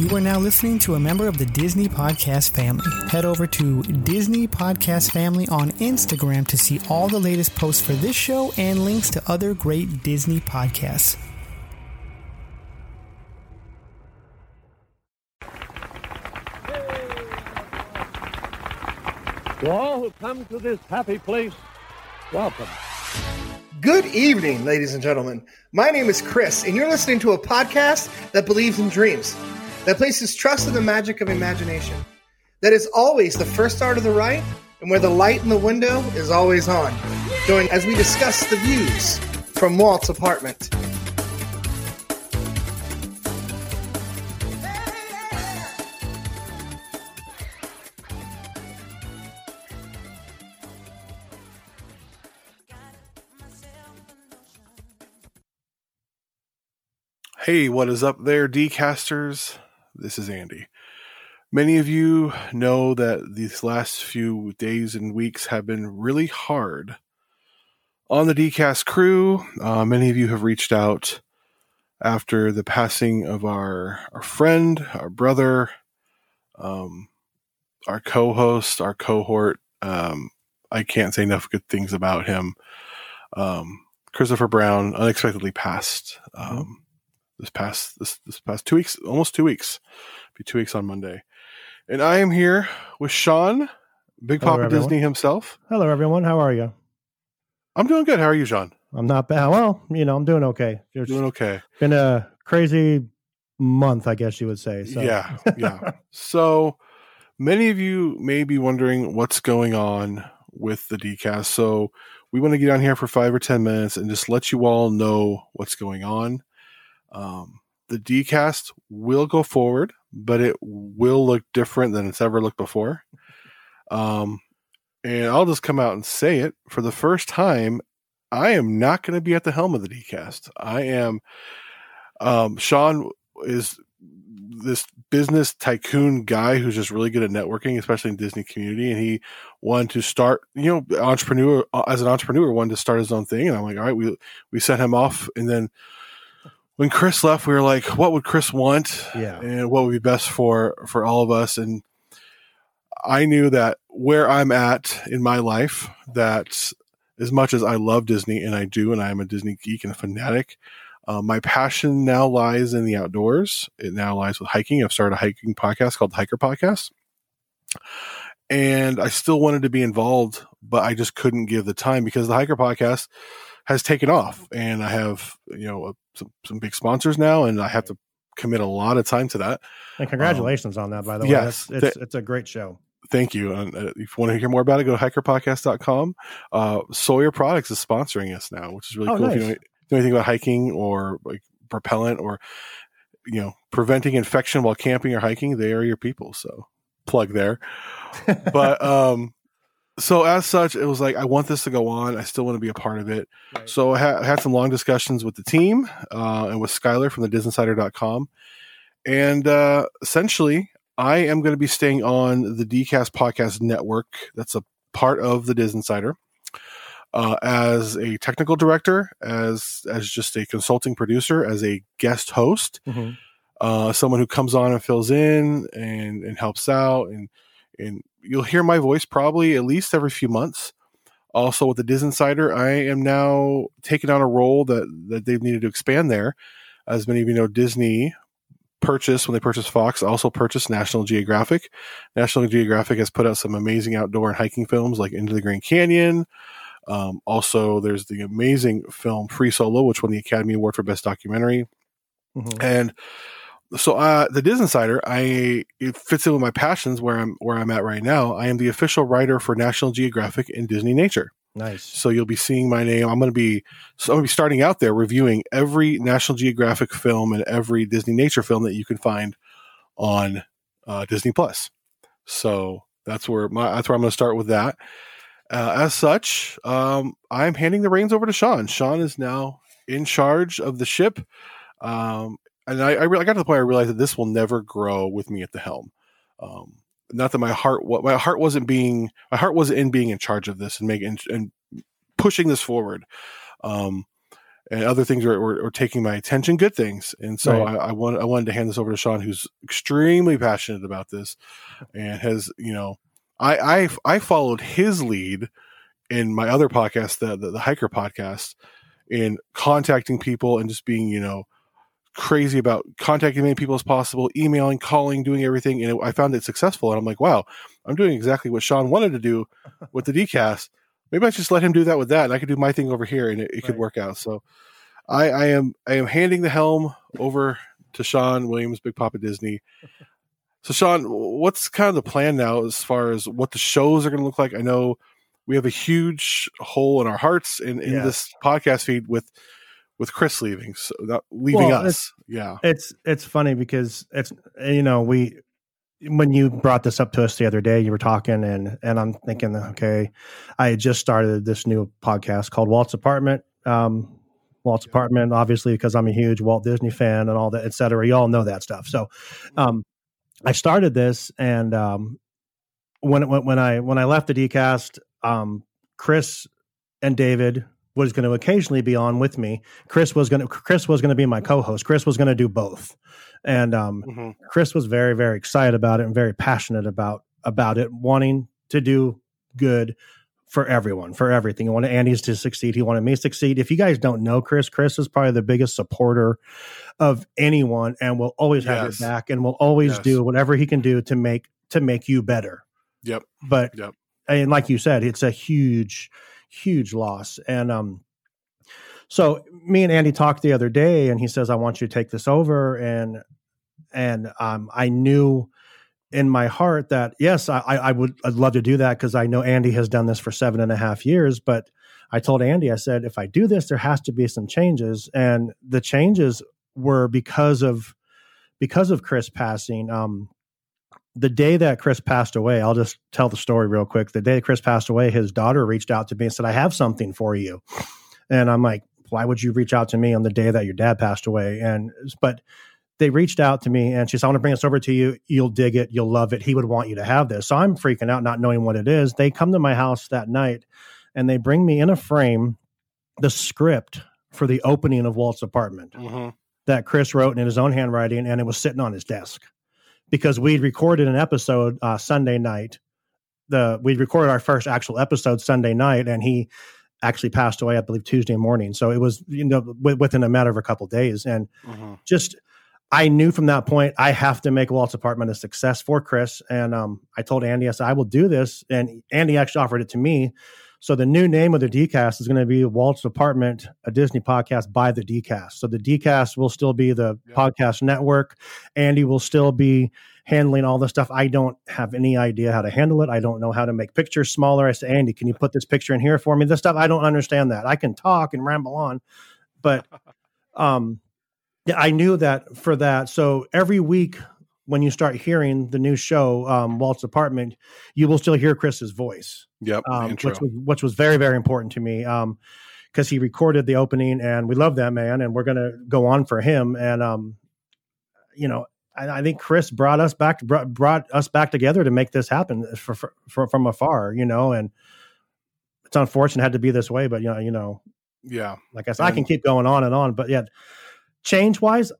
You are now listening to a member of the Disney Podcast family. Head over to Disney Podcast Family on Instagram to see all the latest posts for this show and links to other great Disney podcasts. To all who come to this happy place, welcome. Good evening, ladies and gentlemen. My name is Chris, and you're listening to a podcast that believes in dreams, that places trust in the magic of imagination, that is always the first star to the right, and where the light in the window is always on. Join as we discuss the views from Walt's apartment. Hey, what is up there, Dcasters? This is Andy. Many of you know that these last few days and weeks have been really hard on the Dcast crew. Uh, many of you have reached out after the passing of our our friend, our brother, um, our co-host, our cohort. Um, I can't say enough good things about him. Um, Christopher Brown unexpectedly passed. Um, this past this this past two weeks, almost two weeks, be two weeks on Monday, and I am here with Sean, Big Hello, Papa everyone. Disney himself. Hello, everyone. How are you? I'm doing good. How are you, Sean? I'm not bad. Well, you know, I'm doing okay. It's Doing okay. been a crazy month, I guess you would say. So. Yeah, yeah. so many of you may be wondering what's going on with the DCast. So we want to get on here for five or ten minutes and just let you all know what's going on. Um, the DCast will go forward, but it will look different than it's ever looked before. Um, and I'll just come out and say it for the first time. I am not going to be at the helm of the DCast. I am. Um, Sean is this business tycoon guy who's just really good at networking, especially in Disney community. And he wanted to start, you know, entrepreneur as an entrepreneur, wanted to start his own thing. And I'm like, all right, we we sent him off, and then when Chris left, we were like, what would Chris want? Yeah. and what would be best for for all of us. And I knew that where I'm at in my life, that as much as I love Disney and I do, and I am a Disney geek and a fanatic, uh, my passion now lies in the outdoors. It now lies with hiking. I've started a hiking podcast called Hiker Podcast. And I still wanted to be involved, but I just couldn't give the time because the Hiker Podcast has taken off, and I have you know uh, some, some big sponsors now, and I have to commit a lot of time to that. And congratulations on that, by the way. yes, It's, it's, it's a great show. Thank you. And uh, if you want to hear more about it, go to hikerpodcast.com. Uh, Sawyer Products is sponsoring us now, which is really Oh, cool. If you nice. know, know anything about hiking or like propellant or, you know, preventing infection while camping or hiking, they are your people. So plug there. But, um, so as such, it was like, I want this to go on. I still want to be a part of it. Right. So I, ha- had some long discussions with the team uh, and with Skylar from the disinsider.com. And uh, essentially, I am going to be staying on the DCast podcast network. That's a part of the Diz Insider. Uh, as a technical director, as as just a consulting producer, as a guest host, Mhm. uh, someone who comes on and fills in and and helps out, and and you'll hear my voice probably at least every few months. Also, with the Diz Insider, I am now taking on a role that that they've needed to expand there. As many of you know, Disney purchased when they purchased Fox, also purchased National Geographic. National Geographic has put out some amazing outdoor and hiking films like Into the Grand Canyon. Um, also, there's the amazing film Free Solo, which won the Academy Award for Best Documentary. Mhm. And so, uh, the Disney Insider, I it fits in with my passions where I'm where I'm at right now. I am the official writer for National Geographic and Disney Nature. Nice. So you'll be seeing my name. I'm going to be so I'm going to be starting out there reviewing every National Geographic film and every Disney nature film that you can find on uh, Disney Plus. So that's where my that's where I'm going to start with that. Uh, as such, um, I'm handing the reins over to Sean. Sean is now in charge of the ship, um, and I, I, re- I got to the point where I realized that this will never grow with me at the helm. Um, not that my heart, what my heart wasn't being, my heart wasn't in being in charge of this and making and pushing this forward. Um, and other things were, are, are taking my attention, good things. And so Right. I, I want I wanted to hand this over to Sean, who's extremely passionate about this, and has you know I I I followed his lead in my other podcast, the the, the hiker podcast, in contacting people and just being you know crazy about contacting as many people as possible, emailing, calling, doing everything, and it, I found it successful. And I'm like, wow, I'm doing exactly what Sean wanted to do with the DCast. Maybe I should just let him do that with that, and I could do my thing over here, and it, it could work out. So, I, I am I am handing the helm over to Sean Williams, Big Papa Disney. So, Sean, what's kind of the plan now as far as what the shows are going to look like? I know we have a huge hole in our hearts in, in Yes. this podcast feed with with Chris leaving, so not leaving Well, us. Yeah, It's it's funny because it's you know we when you brought this up to us the other day, you were talking and and I'm thinking, okay, I had just started this new podcast called Walt's Apartment. Um, Walt's Apartment, obviously, because I'm a huge Walt Disney fan and all that, et cetera. You all know that stuff. So, um, I started this, and um, when when when I when I left the DCast, um, Chris and David was going to occasionally be on with me. Chris was going to Chris was going to be my co-host. Chris was going to do both, and um, Mhm. Chris was very very excited about it and very passionate about about it, wanting to do good for everyone, for everything. He wanted Andy's to succeed. He wanted me to succeed. If you guys don't know Chris, Chris is probably the biggest supporter of anyone and will always have Yes. your back and will always Yes. do whatever he can do to make to make you better. Yep. But Yep. and like you said, it's a huge, huge loss. And um so me and Andy talked the other day and he says, I want you to take this over and and um I knew in my heart that yes, I, I would I'd love to do that because I know Andy has done this for seven and a half years. But I told Andy, I said, if I do this, there has to be some changes. And the changes were because of because of Chris passing. Um the day that Chris passed away, I'll just tell the story real quick. The day that Chris passed away, his daughter reached out to me and said, I have something for you. And I'm like, why would you reach out to me on the day that your dad passed away? And but they reached out to me and she said, I want to bring this over to you. You'll dig it. You'll love it. He would want you to have this. So I'm freaking out, not knowing what it is. They come to my house that night and they bring me in a frame the script for the opening of Walt's apartment Mhm. that Chris wrote in his own handwriting, and it was sitting on his desk because we'd recorded an episode uh, Sunday night. The we'd recorded our first actual episode Sunday night, and he actually passed away, I believe, Tuesday morning. So it was you know w- within a matter of a couple days, and Mhm. just I knew from that point I have to make Walt's apartment a success for Chris. And um, I told Andy, I said I will do this, and Andy actually offered it to me. So the new name of the DCast is going to be Walt's Apartment, a Disney podcast by the DCast. So the DCast will still be the Yeah. podcast network. Andy will still be handling all the stuff. I don't have any idea how to handle it. I don't know how to make pictures smaller. I said, Andy, can you put this picture in here for me? This stuff I don't understand that. I can talk and ramble on, but um, yeah, I knew that for that. So every week when you start hearing the new show, um, Walt's Apartment, you will still hear Chris's voice Yep. um, which was which was very very important to me because he recorded the opening and we love that man and we're gonna go on for him and um, you know I, I think Chris brought us back brought, brought us back together to make this happen for, for, for, from afar you know and it's unfortunate it had to be this way but you know you know yeah. like I said, I can keep going on and on, but yeah, change wise,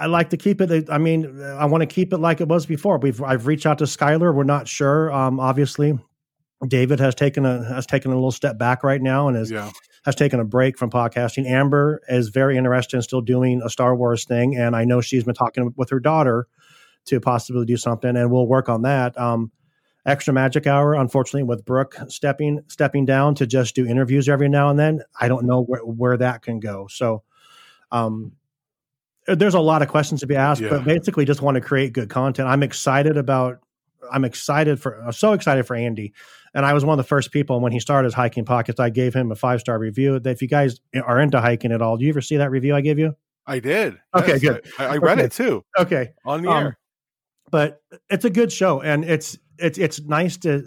I like to keep it. I mean, I want to keep it like it was before. We've I've reached out to Skylar. We're not sure. Um, obviously, David has taken a has taken a little step back right now and has Yeah. has taken a break from podcasting. Amber is very interested in still doing a Star Wars thing, and I know she's been talking with her daughter to possibly do something, and we'll work on that. Um, extra magic hour, unfortunately, with Brooke stepping stepping down to just do interviews every now and then. I don't know where, where that can go. So, um, there's a lot of questions to be asked, Yeah. but basically, just want to create good content. I'm excited about. I'm excited for. I'm so excited for Andy, and I was one of the first people when he started his hiking pockets. I gave him a five star review. That if you guys are into hiking at all, do you ever see that review I gave you? I did. Okay, Yes, good. I, I read Okay. it too Okay, on the Um, air. but it's a good show, and it's it's it's nice to.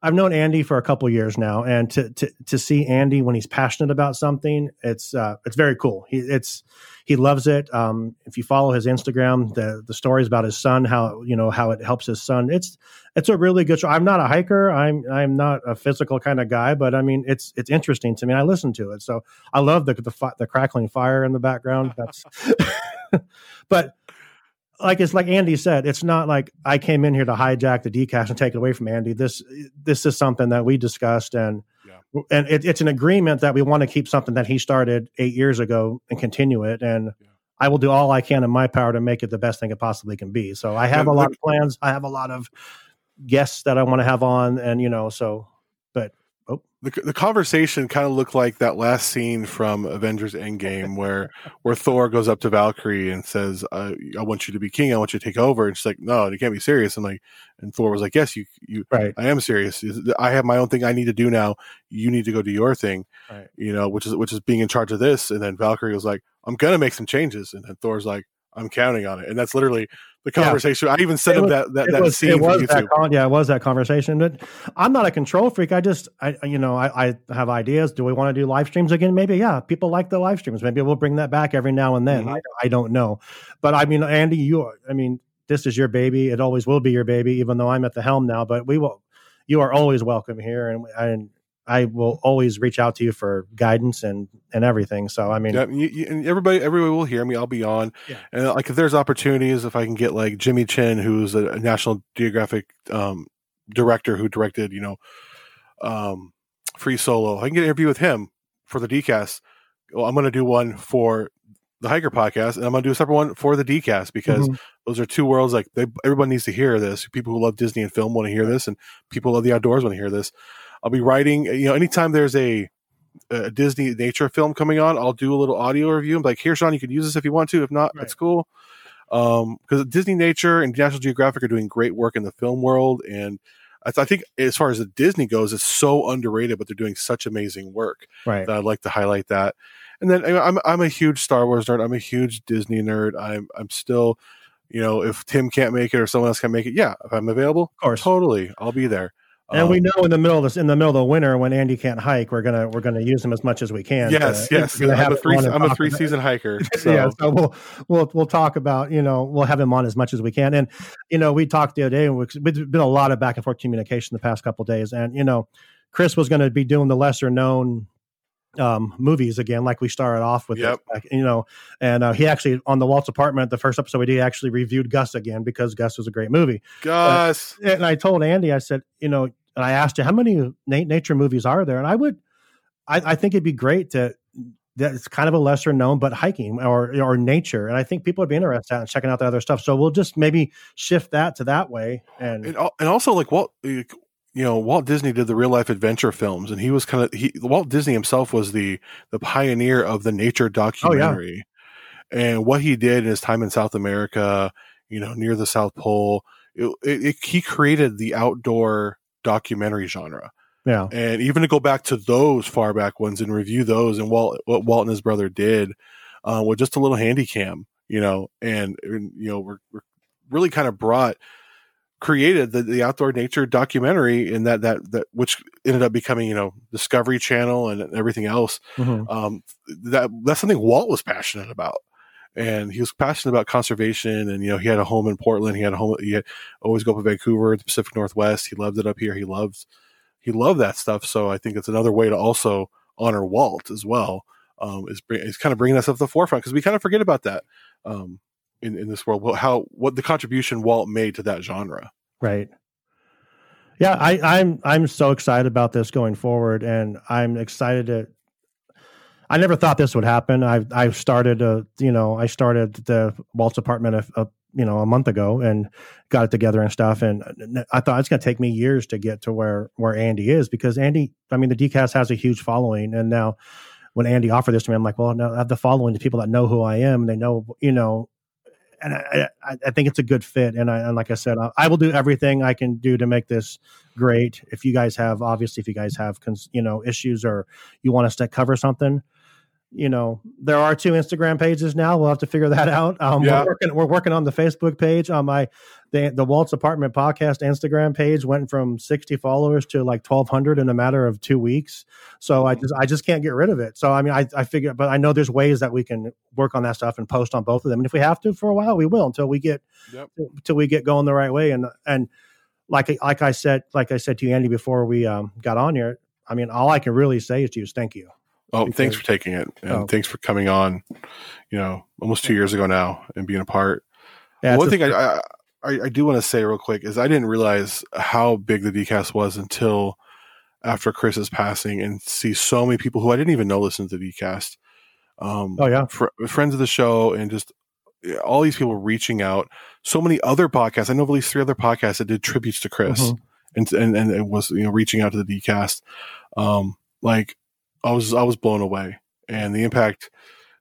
I've known Andy for a couple years now, and to to to see Andy when he's passionate about something, it's uh, it's very cool. He it's he loves it. Um, if you follow his Instagram, the the stories about his son, how you know how it helps his son, it's it's a really good show. I'm not a hiker. I'm I'm not a physical kind of guy, but I mean it's it's interesting to me. I listen to it, so I love the the, the crackling fire in the background. That's but like it's like Andy said, it's not like I came in here to hijack the DCast and take it away from Andy. This this is something that we discussed and yeah. and it, it's an agreement that we want to keep something that he started eight years ago and continue it. And yeah. I will do all I can in my power to make it the best thing it possibly can be. So I have yeah, a lot of plans. I have a lot of guests that I want to have on, and you know, so the, the conversation kind of looked like that last scene from Avengers Endgame where where Thor goes up to Valkyrie and says, uh, "I want you to be king. I want you to take over." And she's like, "No, you can't be serious." And like, and Thor was like, "Yes, you, you, right. I am serious. I have my own thing I need to do now. You need to go do your thing, right. you know, which is which is being in charge of this." And then Valkyrie was like, "I'm gonna make some changes," and then Thor's like, I'm counting on it. And that's literally the conversation. Yeah. I even sent him that that, that was, scene was that con- yeah, it was that conversation. But I'm not a control freak. I just I you know, I, I have ideas. Do we want to do live streams again? Maybe, yeah. People like the live streams. Maybe we'll bring that back every now and then. Mm-hmm. I, I don't know. But I mean, Andy, you I mean, this is your baby. It always will be your baby, even though I'm at the helm now. But we will you are always welcome here and and I will always reach out to you for guidance and and everything. So I mean, yeah, you, you, and everybody everybody will hear me. I'll be on, yeah. and like if there's opportunities, if I can get like Jimmy Chin, who's a National Geographic um, director who directed, you know, um, Free Solo, I can get an interview with him for the DCast. Well, I'm going to do one for the Hiker podcast, and I'm going to do a separate one for the DCast because mm-hmm. those are two worlds. Like they, everyone needs to hear this. People who love Disney and film want to hear this, and people who love the outdoors want to hear this. I'll be writing. You know, anytime there's a, a Disney nature film coming on, I'll do a little audio review. I'm like, here, Sean, you can use this if you want to. If not, right. it's cool. Um, because Disney Nature and National Geographic are doing great work in the film world, and I, th- I, think as far as the Disney goes, it's so underrated, but they're doing such amazing work. Right. That I'd like to highlight that. And then I'm I'm a huge Star Wars nerd. I'm a huge Disney nerd. I'm I'm still, you know, if Tim can't make it or someone else can make it, yeah, if I'm available, of course, totally, I'll be there. And um, we know in the middle of this, in the middle of the winter, when Andy can't hike, we're gonna we're gonna use him as much as we can. Yes, to, yes. I'm a three I'm a three season hiker. So. yeah, so we'll we'll we'll talk about you know we'll have him on as much as we can. And you know we talked the other day, and we've been a lot of back and forth communication the past couple days. And you know, Chris was going to be doing the lesser known um, movies again, like we started off with, yep. This, you know, and uh, he actually on the Walt's apartment, the first episode we did, actually reviewed Gus again because Gus was a great movie. Gus, uh, and I told Andy, I said, you know, and I asked you how many na- nature movies are there, and I would, I, I think it'd be great to. That's kind of a lesser known, but hiking or or nature, and I think people would be interested in checking out the other stuff. So we'll just maybe shift that to that way, and and, and also like Walt, you know, Walt Disney did the real life adventure films, and he was kind of he Walt Disney himself was the the pioneer of the nature documentary, oh, yeah. and what he did in his time in South America, you know, near the South Pole, it, it, it, he created the outdoor documentary genre. Yeah. And even to go back to those far back ones and review those and Walt, what Walt and his brother did uh, with just a little handy cam, you know, and, and you know, we're, we're, really kind of brought, created the, the outdoor nature documentary in that, that, that, which ended up becoming, you know, Discovery Channel and everything else. Mm-hmm. Um, that, that's something Walt was passionate about and he was passionate about conservation. And you know, he had a home in Portland. He had a home. He had always go up to Vancouver, the Pacific Northwest. He loved it up here. He loved he loved that stuff. So I think it's another way to also honor Walt as well. Um, is, bring, is kind of bringing us up to the forefront because we kind of forget about that um, in in this world. How what the contribution Walt made to that genre. Right. Yeah, I, I'm I'm so excited about this going forward, and I'm excited to I never thought this would happen. I I started a you know I started the Walt's apartment a, a, you know a month ago and got it together and stuff. And I thought it's going to take me years to get to where where Andy is because Andy, I mean, the DCast has a huge following, and now when Andy offered this to me, I'm like, well, now I have the following the people that know who I am. They know you know. And I, I, think it's a good fit, and, I, and like I said, I, I will do everything I can do to make this great. If you guys have, obviously, if you guys have, you know, issues or you want us to cover something, you know, there are two Instagram pages now. We'll have to figure that out. Um, Yeah. we're working. We're working on the Facebook page. On my the the Walt's Apartment Podcast Instagram page went from sixty followers to like twelve hundred in a matter of two weeks. So I just I just can't get rid of it. So I mean, I I figure, but I know there's ways that we can work on that stuff and post on both of them. And if we have to for a while, we will until we get Yep. until we get going the right way. And and like like I said, like I said to you, Andy, before we um, got on here. I mean, all I can really say is to you is thank you. Oh, Because- thanks for taking it, and Oh. thanks for coming on. You know, almost two years ago now, and being a part. Yeah, One thing I, I I do want to say real quick is I didn't realize how big the DCast was until after Chris's passing, and see so many people who I didn't even know listened to the DCast. Um, oh yeah, fr- friends of the show, and just all these people reaching out. So many other podcasts. I know of at least three other podcasts that did tributes to Chris, Mhm. and and and it was you know reaching out to the DCast. Um, like I was I was blown away, and the impact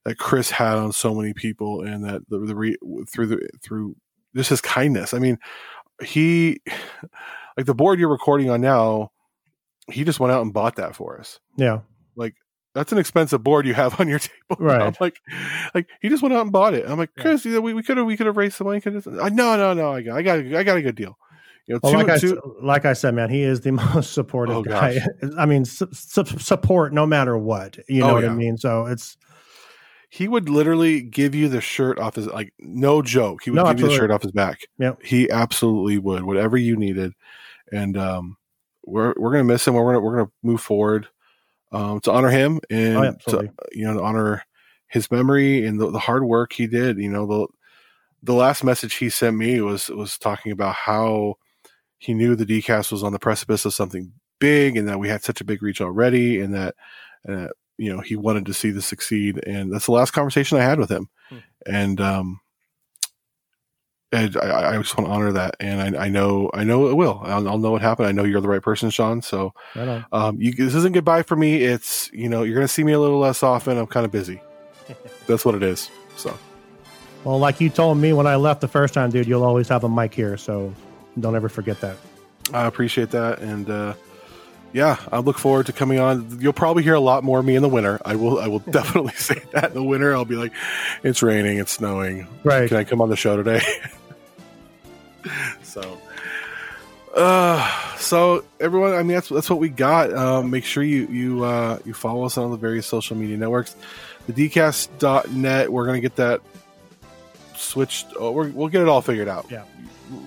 that Chris had on so many people, and that the, the re, through the through just his kindness. I mean, he like the board you're recording on now. He just went out and bought that for us yeah. Like that's an expensive board you have on your table. Right. I'm like, like he just went out and bought it. I'm like, Yeah. Chris, you know, we could have we could have raised some money. Uh, no, no, no. I got I got I got a good deal. You know, Well, two, like I, two- like I said, man, he is the most supportive Oh, guy. I mean, su- su- support no matter what. You know Oh, what I mean? So it's he would literally give you the shirt off his like no joke. He would No, give you the shirt off his back. Yeah, He absolutely would. Whatever you needed, and um, we're we're gonna miss him. We're gonna we're gonna move forward um, to honor him and Oh, to, you know to honor his memory and the, the hard work he did. You know the the last message he sent me was was talking about how he knew the DCast was on the precipice of something big and that we had such a big reach already and that uh, you know he wanted to see this succeed. And that's the last conversation i had with him. Hmm. and um and I, I just want to honor that. And I, I know i know it will. I'll, I'll know what happened. I know you're the right person sean. So right um you, this isn't goodbye for me. It's you know you're gonna see me a little less often. I'm kind of busy. That's what it is. So. Well, like you told me when I left the first time, dude, you'll always have a mic here. So don't ever forget that. I appreciate that, and uh, yeah, I look forward to coming on. You'll probably hear a lot more of me in the winter. I will. I will definitely say that in the winter. I'll be like, it's raining, it's snowing. Right. Can I come on the show today? so, uh, so everyone, I mean, that's that's what we got. Um, make sure you you uh, you follow us on all the various social media networks. The dcast.net. We're gonna get that switched. Oh, we're, we'll get it all figured out. Yeah.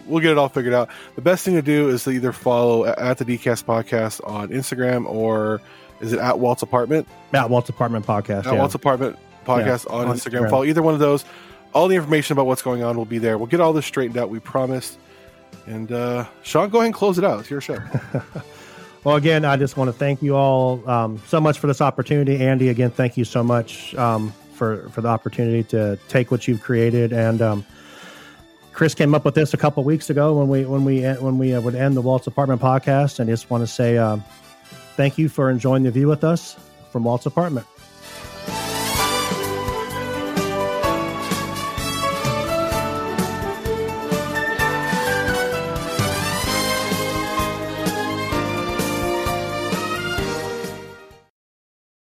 We'll get it all figured out. The best thing to do is to either follow at the DCast podcast on Instagram or is it at Walt's Apartment? At Walt's Apartment Podcast. At yeah. Walt's Apartment podcast on, on Instagram. Instagram. Follow either one of those. All the information about what's going on will be there. We'll get all this straightened out. We promise. And uh, Sean, go ahead and close it out. It's your show. Well, again, I just want to thank you all um, so much for this opportunity. Andy, again, thank you so much um, for for the opportunity to take what you've created. And um, Chris came up with this a couple weeks ago when we when we when we uh, would end the Walt's Apartment podcast. And I just want to say um, thank you for enjoying the view with us from Walt's Apartment.